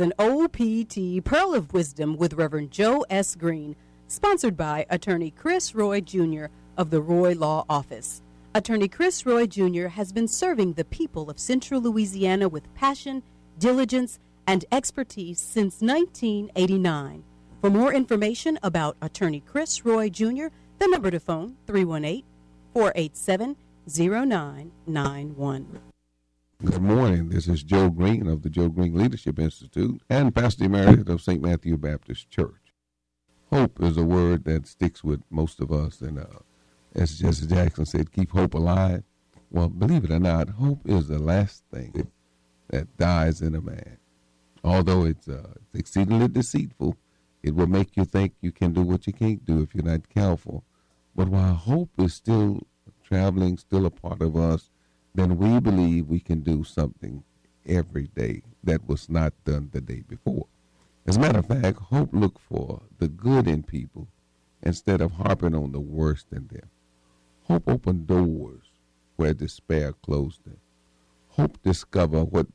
an OPT Pearl of Wisdom with Reverend Joe S. Green, sponsored by attorney Chris Roy Jr. of the Roy Law Office. Attorney Chris Roy Jr. has been serving the people of Central Louisiana with passion, diligence, and expertise since 1989. For more information about attorney Chris Roy Jr., the number to phone 318 487 0991. Good morning. This is Joe Green of the Joe Green Leadership Institute and Pastor Emeritus of St. Matthew Baptist Church. Hope is a word that sticks with most of us, and uh, as Jesse Jackson said, keep hope alive. Well, believe it or not, hope is the last thing that dies in a man. Although it's, uh, it's exceedingly deceitful, it will make you think you can do what you can't do if you're not careful. But while hope is still traveling, still a part of us, then we believe we can do something every day that was not done the day before. As a matter of fact, hope look for the good in people instead of harping on the worst in them. Hope open doors where despair closed them. Hope discover what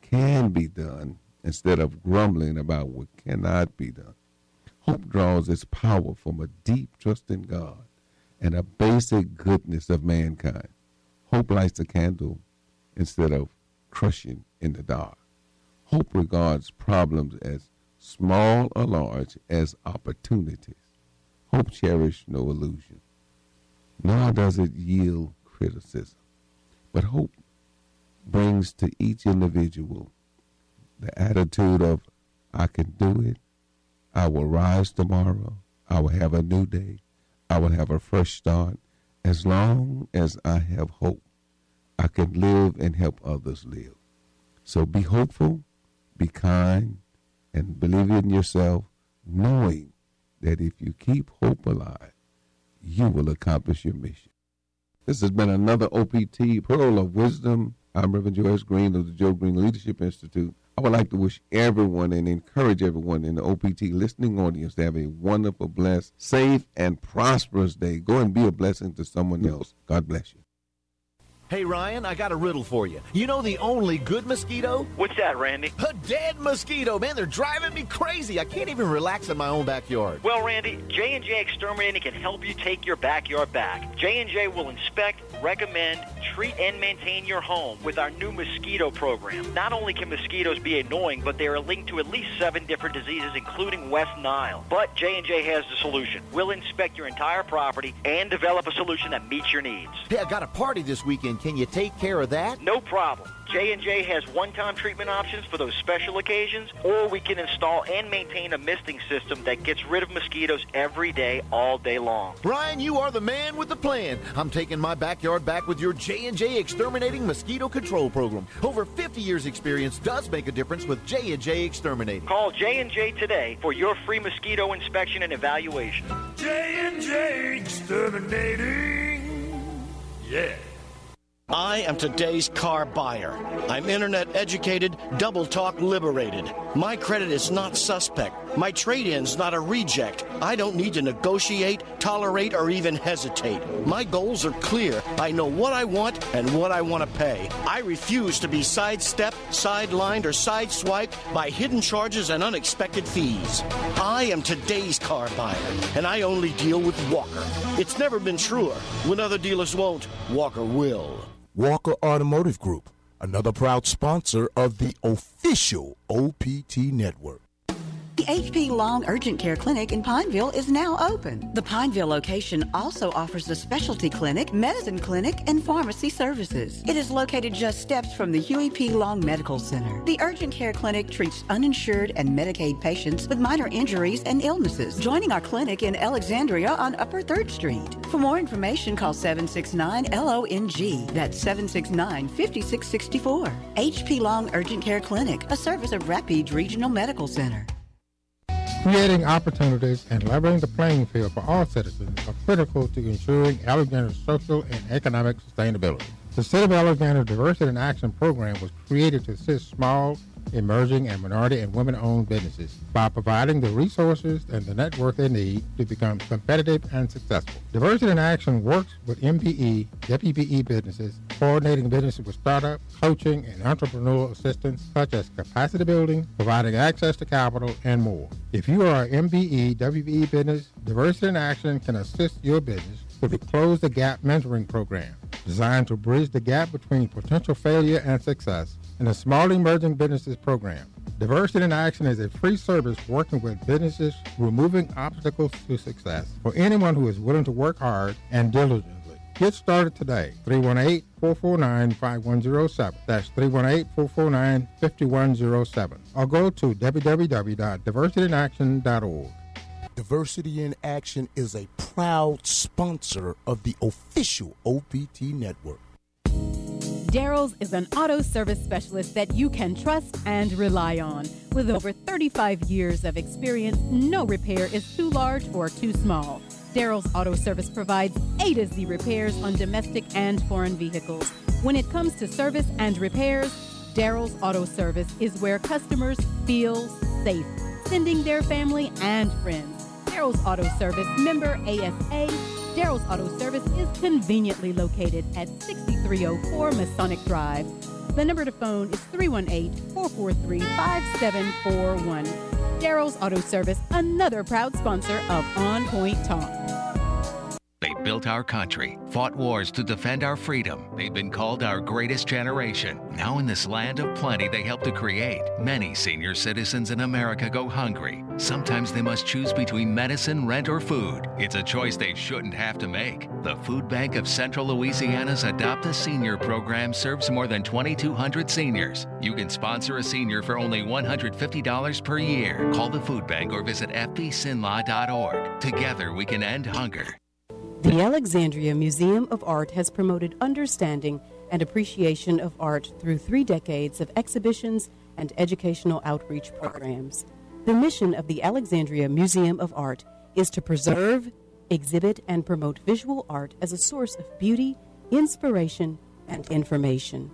can be done instead of grumbling about what cannot be done. Hope draws its power from a deep trust in God and a basic goodness of mankind. Hope lights a candle instead of crushing in the dark. Hope regards problems as small or large as opportunities. Hope cherishes no illusion, nor does it yield criticism. But hope brings to each individual the attitude of, I can do it, I will rise tomorrow, I will have a new day, I will have a fresh start, as long as I have hope, I can live and help others live. So be hopeful, be kind, and believe in yourself, knowing that if you keep hope alive, you will accomplish your mission. This has been another OPT Pearl of Wisdom. I'm Reverend Joe S. Green of the Joe Green Leadership Institute. I would like to wish everyone and encourage everyone in the OPT listening audience to have a wonderful, blessed, safe, and prosperous day. Go and be a blessing to someone else. God bless you. Hey Ryan, I got a riddle for you. You know the only good mosquito? What's that, Randy? A dead mosquito, man. They're driving me crazy. I can't even relax in my own backyard. Well, Randy, J&J Exterminating can help you take your backyard back. J&J will inspect, recommend, treat, and maintain your home with our new mosquito program. Not only can mosquitoes be annoying, but they are linked to at least seven different diseases, including West Nile. But J&J has the solution. We'll inspect your entire property and develop a solution that meets your needs. Hey, I got a party this weekend. Can you take care of that? No problem. J&J has one-time treatment options for those special occasions, or we can install and maintain a misting system that gets rid of mosquitoes every day, all day long. Ryan, you are the man with the plan. I'm taking my backyard back with your J&J Exterminating Mosquito Control Program. Over 50 years experience does make a difference with J&J Exterminating. Call J&J today for your free mosquito inspection and evaluation. J&J Exterminating. Yeah. I am today's car buyer. I'm internet educated, double talk liberated. My credit is not suspect. My trade in's not a reject. I don't need to negotiate, tolerate, or even hesitate. My goals are clear. I know what I want and what I want to pay. I refuse to be sidestepped, sidelined, or sideswiped by hidden charges and unexpected fees. I am today's car buyer, and I only deal with Walker. It's never been truer. When other dealers won't, Walker will. Walker Automotive Group, another proud sponsor of the official OPT network. The HP Long Urgent Care Clinic in Pineville is now open. The Pineville location also offers a specialty clinic, medicine clinic, and pharmacy services. It is located just steps from the Huey P. Long Medical Center. The Urgent Care Clinic treats uninsured and Medicaid patients with minor injuries and illnesses. Joining our clinic in Alexandria on Upper 3rd Street. For more information, call 769-LONG. That's 769-5664. HP Long Urgent Care Clinic, a service of Rapides Regional Medical Center. Creating opportunities and leveling the playing field for all citizens are critical to ensuring Alexandria's social and economic sustainability. The City of Alexandria Diversity in Action program was created to assist small, emerging, and minority and women-owned businesses by providing the resources and the network they need to become competitive and successful. Diversity in Action works with MBE, WBE businesses, coordinating businesses with startup, coaching, and entrepreneurial assistance such as capacity building, providing access to capital, and more. If you are an MBE, WBE business, Diversity in Action can assist your business with the Close the Gap mentoring program, designed to bridge the gap between potential failure and success in a small emerging businesses program. Diversity in Action is a free service working with businesses removing obstacles to success for anyone who is willing to work hard and diligently. Get started today. 318-449-5107. That's 318-449-5107. Or go to www.diversityinaction.org. Diversity in Action is a proud sponsor of the official OPT network. Daryl's is an auto service specialist that you can trust and rely on. With over 35 years of experience, no repair is too large or too small. Daryl's Auto Service provides A to Z repairs on domestic and foreign vehicles. When it comes to service and repairs, Daryl's Auto Service is where customers feel safe, sending their family and friends. Daryl's Auto Service, member ASA. Daryl's Auto Service is conveniently located at 6304 Masonic Drive. The number to phone is 318 443 5741. Daryl's Auto Service, another proud sponsor of On Point Talk. Built our country, fought wars to defend our freedom. They've been called our greatest generation. Now, in this land of plenty they helped to create, many senior citizens in America go hungry. Sometimes they must choose between medicine, rent, or food. It's a choice they shouldn't have to make. The Food Bank of Central Louisiana's Adopt a Senior program serves more than 2,200 seniors. You can sponsor a senior for only $150 per year. Call the Food Bank or visit fbcenla.org. Together, we can end hunger. The Alexandria Museum of Art has promoted understanding and appreciation of art through three decades of exhibitions and educational outreach programs. The mission of the Alexandria Museum of Art is to preserve, exhibit, and promote visual art as a source of beauty, inspiration, and information.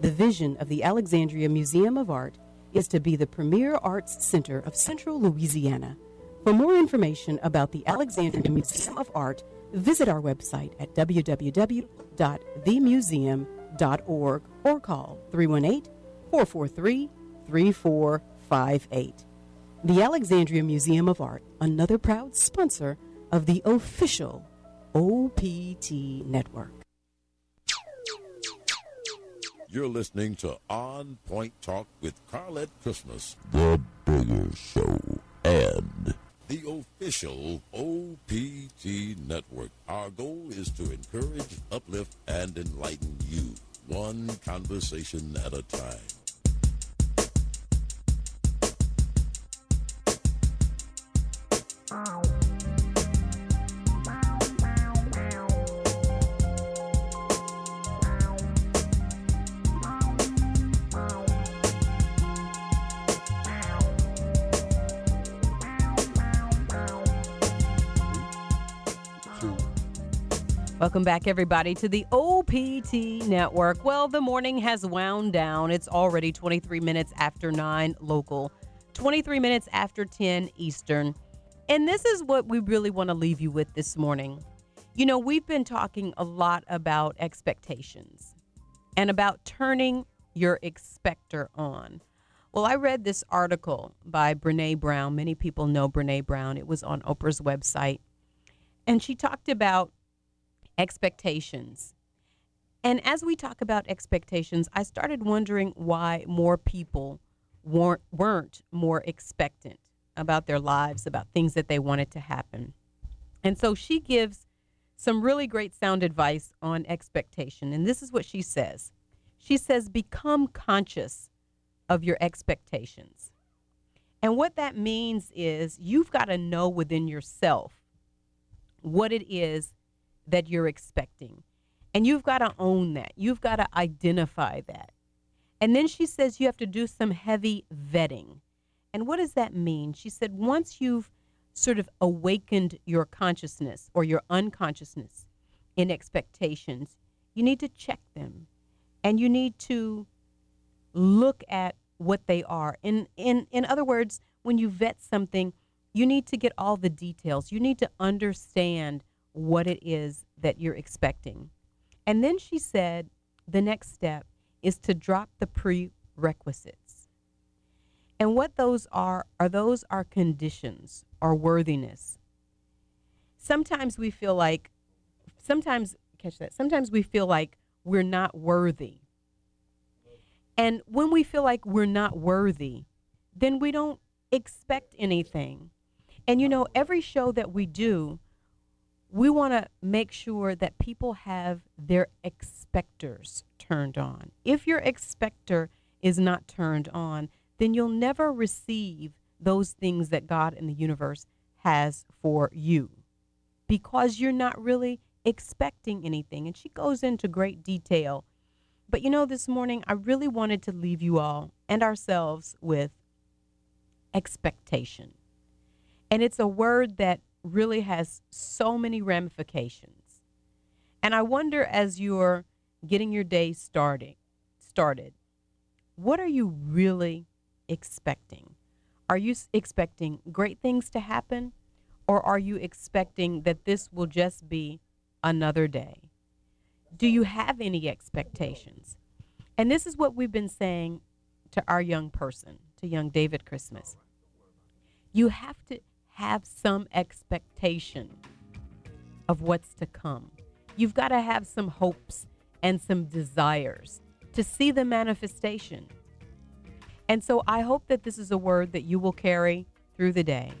The vision of the Alexandria Museum of Art is to be the premier arts center of central Louisiana. For more information about the Alexandria Museum of Art, visit our website at www.themuseum.org or call 318 443 3458. The Alexandria Museum of Art, another proud sponsor of the official OPT network. You're listening to On Point Talk with Carlette Christmas, The Bigger Show, and the official OPT network. Our goal is to encourage, uplift, and enlighten you, one conversation at a time. Welcome back, everybody, to the OPT network. Well, the morning has wound down. It's already 23 minutes after 9 local, 23 minutes after 10 Eastern. And this is what we really want to leave you with this morning. You know, we've been talking a lot about expectations and about turning your expector on. Well, I read this article by Brene Brown. Many people know Brene Brown. It was on Oprah's website. And she talked about expectations. And as we talk about expectations, I started wondering why more people weren't, weren't more expectant about their lives, about things that they wanted to happen. And so she gives some really great sound advice on expectation. And this is what she says She says, Become conscious of your expectations. And what that means is you've got to know within yourself what it is that you're expecting. And you've got to own that. You've got to identify that. And then she says you have to do some heavy vetting. And what does that mean? She said once you've sort of awakened your consciousness or your unconsciousness in expectations, you need to check them and you need to look at what they are. In in in other words, when you vet something, you need to get all the details. You need to understand what it is that you're expecting. And then she said the next step is to drop the prerequisites. And what those are are those are conditions or worthiness. Sometimes we feel like sometimes catch that. Sometimes we feel like we're not worthy. And when we feel like we're not worthy, then we don't expect anything. And you know, every show that we do, we want to make sure that people have their expectors turned on. If your expector is not turned on, then you'll never receive those things that God in the universe has for you because you're not really expecting anything. And she goes into great detail. But you know, this morning, I really wanted to leave you all and ourselves with expectation. And it's a word that really has so many ramifications. And I wonder as you're getting your day starting, started, what are you really expecting? Are you expecting great things to happen? Or are you expecting that this will just be another day? Do you have any expectations? And this is what we've been saying to our young person, to young David Christmas. You have to have some expectation of what's to come. You've got to have some hopes and some desires to see the manifestation. And so I hope that this is a word that you will carry through the day.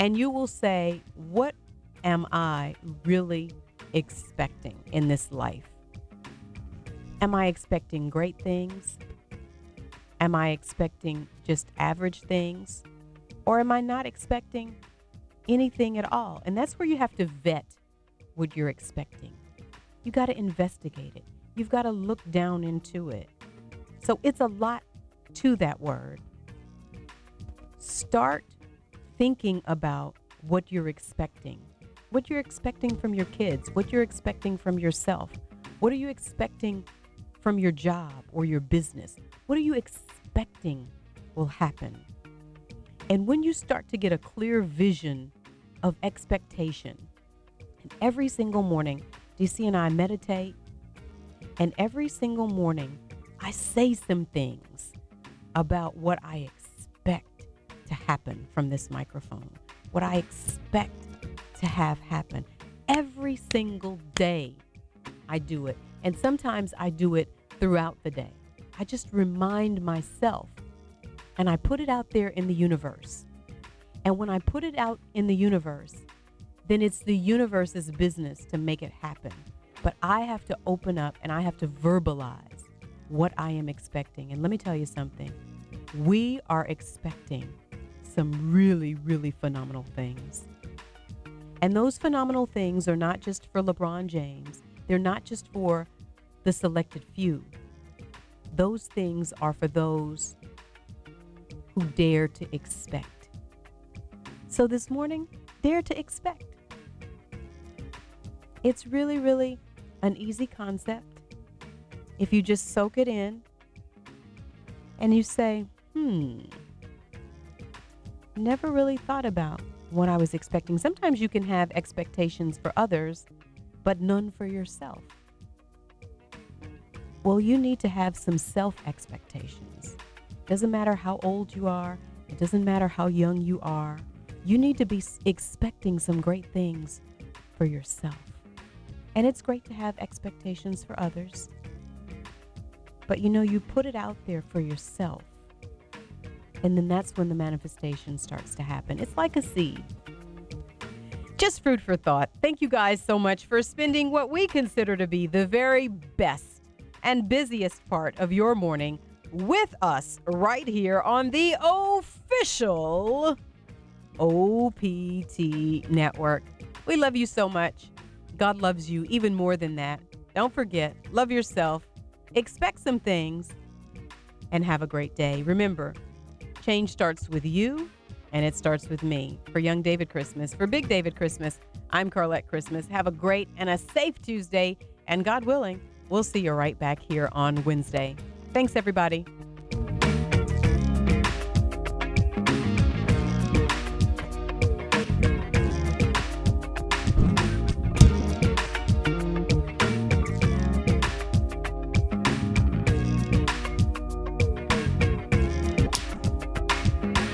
And you will say, What am I really expecting in this life? Am I expecting great things? Am I expecting just average things? Or am I not expecting anything at all? And that's where you have to vet what you're expecting. You got to investigate it. You've got to look down into it. So it's a lot to that word. Start thinking about what you're expecting, what you're expecting from your kids, what you're expecting from yourself. What are you expecting from your job or your business? What are you expecting will happen? And when you start to get a clear vision of expectation, and every single morning, DC and I meditate, and every single morning, I say some things about what I expect to happen from this microphone, what I expect to have happen. Every single day, I do it. And sometimes I do it throughout the day. I just remind myself and I put it out there in the universe. And when I put it out in the universe, then it's the universe's business to make it happen. But I have to open up and I have to verbalize what I am expecting. And let me tell you something we are expecting some really, really phenomenal things. And those phenomenal things are not just for LeBron James, they're not just for the selected few. Those things are for those who dare to expect. So this morning, dare to expect. It's really, really an easy concept. If you just soak it in and you say, hmm, never really thought about what I was expecting. Sometimes you can have expectations for others, but none for yourself. Well, you need to have some self expectations. Doesn't matter how old you are, it doesn't matter how young you are. You need to be expecting some great things for yourself. And it's great to have expectations for others. But you know, you put it out there for yourself. And then that's when the manifestation starts to happen. It's like a seed. Just food for thought. Thank you guys so much for spending what we consider to be the very best and busiest part of your morning with us right here on the official OPT network. We love you so much. God loves you even more than that. Don't forget, love yourself, expect some things, and have a great day. Remember, change starts with you and it starts with me. For Young David Christmas, for Big David Christmas, I'm Carlette Christmas. Have a great and a safe Tuesday. And God willing, we'll see you right back here on Wednesday. Thanks, everybody.